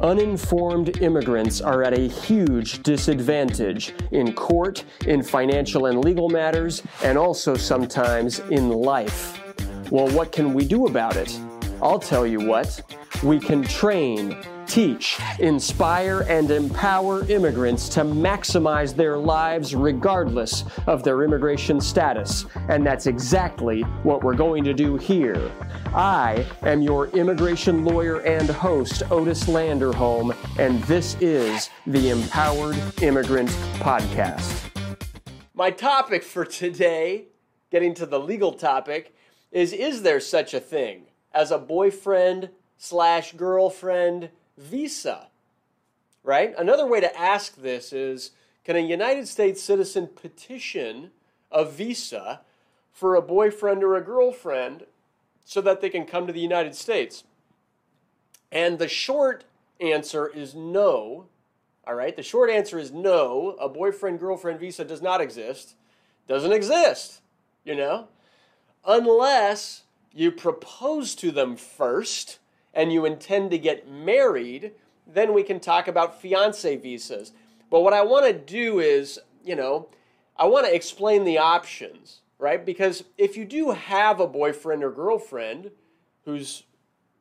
uninformed immigrants are at a huge disadvantage in court, in financial and legal matters, and also sometimes in life. Well, what can we do about it? I'll tell you what. We can train, teach, inspire, and empower immigrants to maximize their lives regardless of their immigration status. And that's exactly what we're going to do here. I am your immigration lawyer and host, Otis Landerholm, and this is the Empowered Immigrant Podcast. My topic for today, getting to the legal topic, is Is there such a thing as a boyfriend slash girlfriend visa? Right? Another way to ask this is Can a United States citizen petition a visa for a boyfriend or a girlfriend so that they can come to the United States? And the short answer is no. All right, the short answer is no. A boyfriend girlfriend visa does not exist. Doesn't exist, you know? Unless you propose to them first and you intend to get married, then we can talk about fiance visas. But what I want to do is, you know, I want to explain the options right? Because if you do have a boyfriend or girlfriend who's,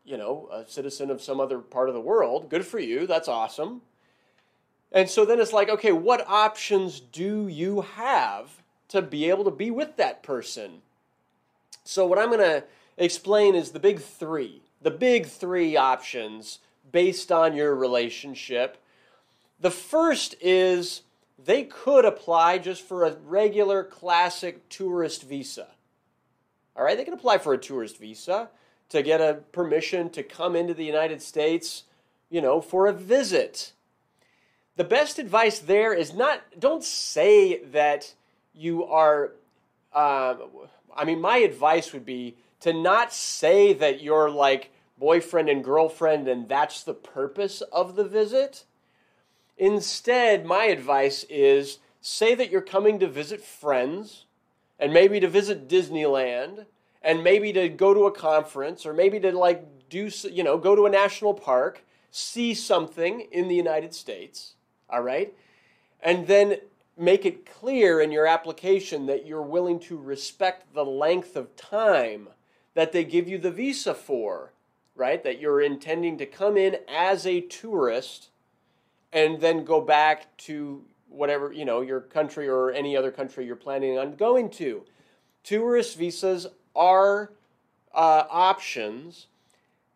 you know, a citizen of some other part of the world, good for you, that's awesome. And so then it's like, okay, what options do you have to be able to be with that person? So, what I'm going to explain is the big three, the big three options based on your relationship. The first is they could apply just for a regular classic tourist visa. All right, they can apply for a tourist visa to get a permission to come into the United States, you know, for a visit. The best advice there is not, don't say that you are, uh, I mean, my advice would be to not say that you're like boyfriend and girlfriend and that's the purpose of the visit. Instead, my advice is say that you're coming to visit friends and maybe to visit Disneyland and maybe to go to a conference or maybe to like do you know go to a national park see something in the United States all right? And then make it clear in your application that you're willing to respect the length of time that they give you the visa for right that you're intending to come in as a tourist and then go back to whatever, you know, your country or any other country you're planning on going to. Tourist visas are uh, options,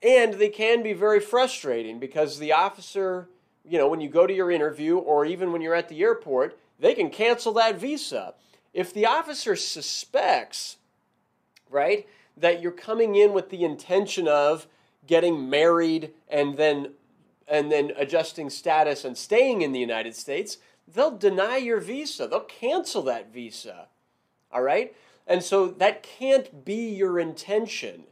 and they can be very frustrating because the officer, you know, when you go to your interview or even when you're at the airport, they can cancel that visa. If the officer suspects, right, that you're coming in with the intention of getting married and then and then adjusting status and staying in the United States, they'll deny your visa. They'll cancel that visa. All right? And so that can't be your intention.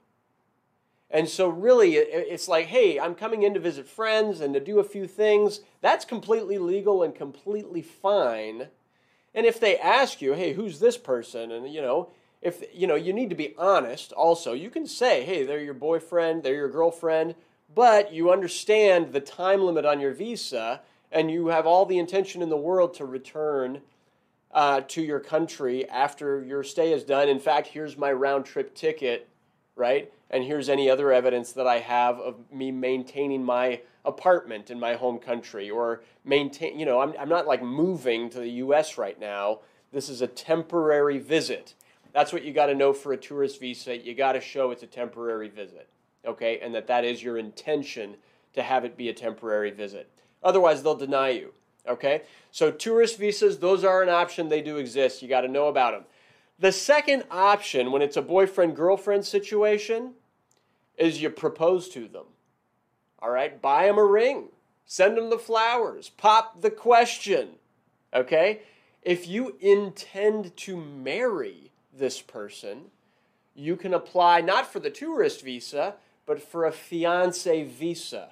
And so, really, it's like, hey, I'm coming in to visit friends and to do a few things. That's completely legal and completely fine. And if they ask you, hey, who's this person? And, you know, if, you know, you need to be honest also. You can say, hey, they're your boyfriend, they're your girlfriend but you understand the time limit on your visa and you have all the intention in the world to return uh, to your country after your stay is done. In fact, here's my round trip ticket, right? And here's any other evidence that I have of me maintaining my apartment in my home country or maintain, you know, I'm, I'm not like moving to the US right now. This is a temporary visit. That's what you got to know for a tourist visa. You got to show it's a temporary visit okay, and that that is your intention to have it be a temporary visit. Otherwise, they'll deny you, okay? So, tourist visas, those are an option. They do exist. You got to know about them. The second option, when it's a boyfriend girlfriend situation, is you propose to them. All right, buy them a ring, send them the flowers, pop the question, okay? If you intend to marry this person, you can apply not for the tourist visa, but for a fiance visa.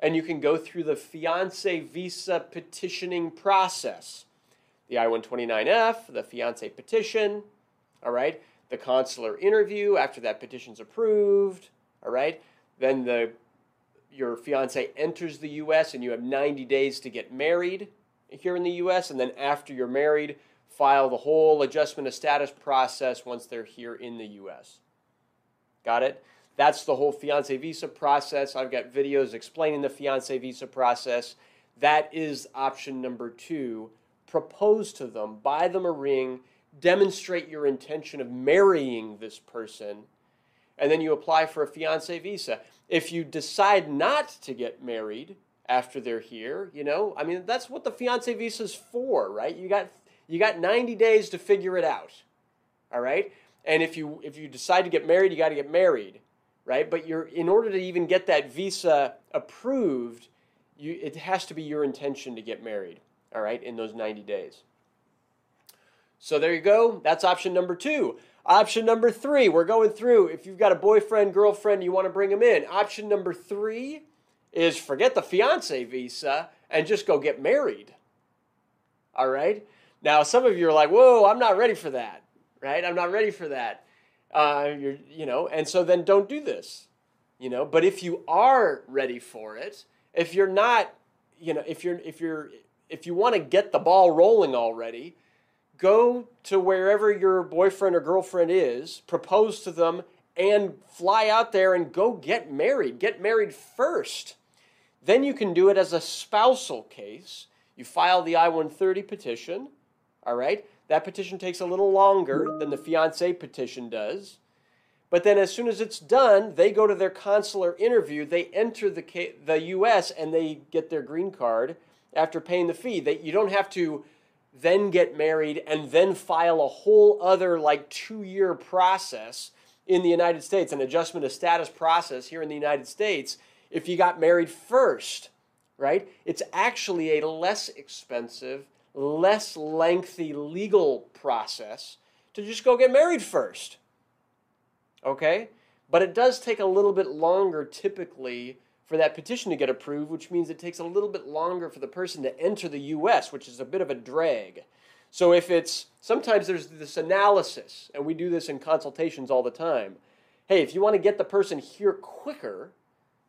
And you can go through the fiance visa petitioning process. The I 129F, the fiance petition, all right, the consular interview after that petition's approved, all right, then the your fiance enters the U.S. and you have 90 days to get married here in the U.S. And then after you're married, file the whole adjustment of status process once they're here in the U.S. Got it? That's the whole fiance visa process. I've got videos explaining the fiance visa process. That is option number two. Propose to them, buy them a ring, demonstrate your intention of marrying this person, and then you apply for a fiance visa. If you decide not to get married after they're here, you know, I mean, that's what the fiance visa is for, right? You got you got 90 days to figure it out. All right? And if you if you decide to get married, you got to get married, right? But you're in order to even get that visa approved, you it has to be your intention to get married, all right, in those 90 days. So there you go. That's option number 2. Option number 3, we're going through if you've got a boyfriend, girlfriend, you want to bring them in. Option number 3 is forget the fiance visa and just go get married. All right? Now, some of you are like, whoa, I'm not ready for that, right? I'm not ready for that. Uh, you're, you know, and so then don't do this, you know. But if you are ready for it, if you're not, you know, if you're, if you're, if you want to get the ball rolling already, go to wherever your boyfriend or girlfriend is, propose to them, and fly out there and go get married. Get married first. Then you can do it as a spousal case. You file the I 130 petition all right? That petition takes a little longer than the fiance petition does. But then, as soon as it's done, they go to their consular interview. They enter the, the U.S. and they get their green card after paying the fee. They, you don't have to then get married and then file a whole other, like, two year process in the United States, an adjustment of status process here in the United States, if you got married first, right? It's actually a less expensive less lengthy legal process to just go get married first. Okay? But it does take a little bit longer typically for that petition to get approved, which means it takes a little bit longer for the person to enter the US, which is a bit of a drag. So if it's sometimes there's this analysis, and we do this in consultations all the time. Hey, if you want to get the person here quicker,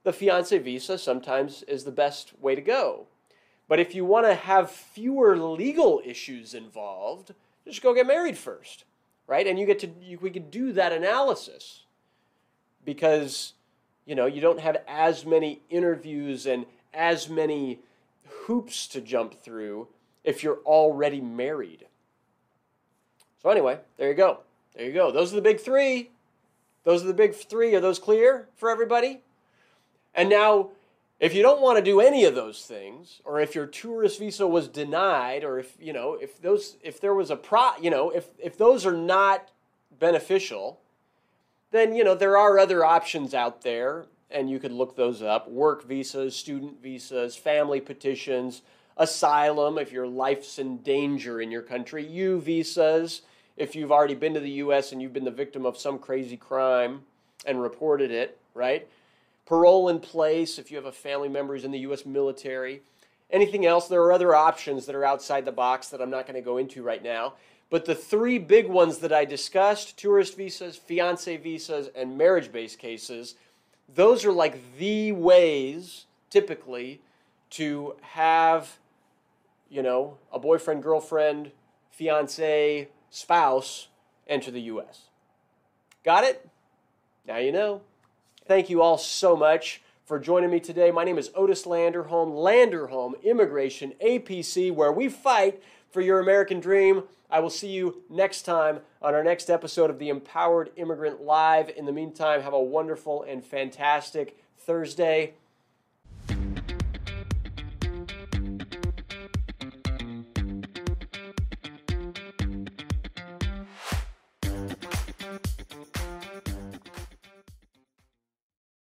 the fiance visa sometimes is the best way to go. But if you want to have fewer legal issues involved, just go get married first, right? And you get to you, we could do that analysis because you know you don't have as many interviews and as many hoops to jump through if you're already married. So anyway, there you go. There you go. Those are the big three. Those are the big three. Are those clear for everybody? And now if you don't want to do any of those things, or if your tourist visa was denied, or if you know if those if there was a pro you know if if those are not beneficial, then you know there are other options out there, and you could look those up: work visas, student visas, family petitions, asylum if your life's in danger in your country, U visas if you've already been to the U.S. and you've been the victim of some crazy crime and reported it, right? Parole in place if you have a family member who's in the U.S. military. Anything else? There are other options that are outside the box that I'm not going to go into right now. But the three big ones that I discussed tourist visas, fiance visas, and marriage based cases those are like the ways typically to have, you know, a boyfriend, girlfriend, fiance, spouse enter the U.S. Got it? Now you know. Thank you all so much for joining me today. My name is Otis Landerholm, Landerholm Immigration APC, where we fight for your American dream. I will see you next time on our next episode of the Empowered Immigrant Live. In the meantime, have a wonderful and fantastic Thursday.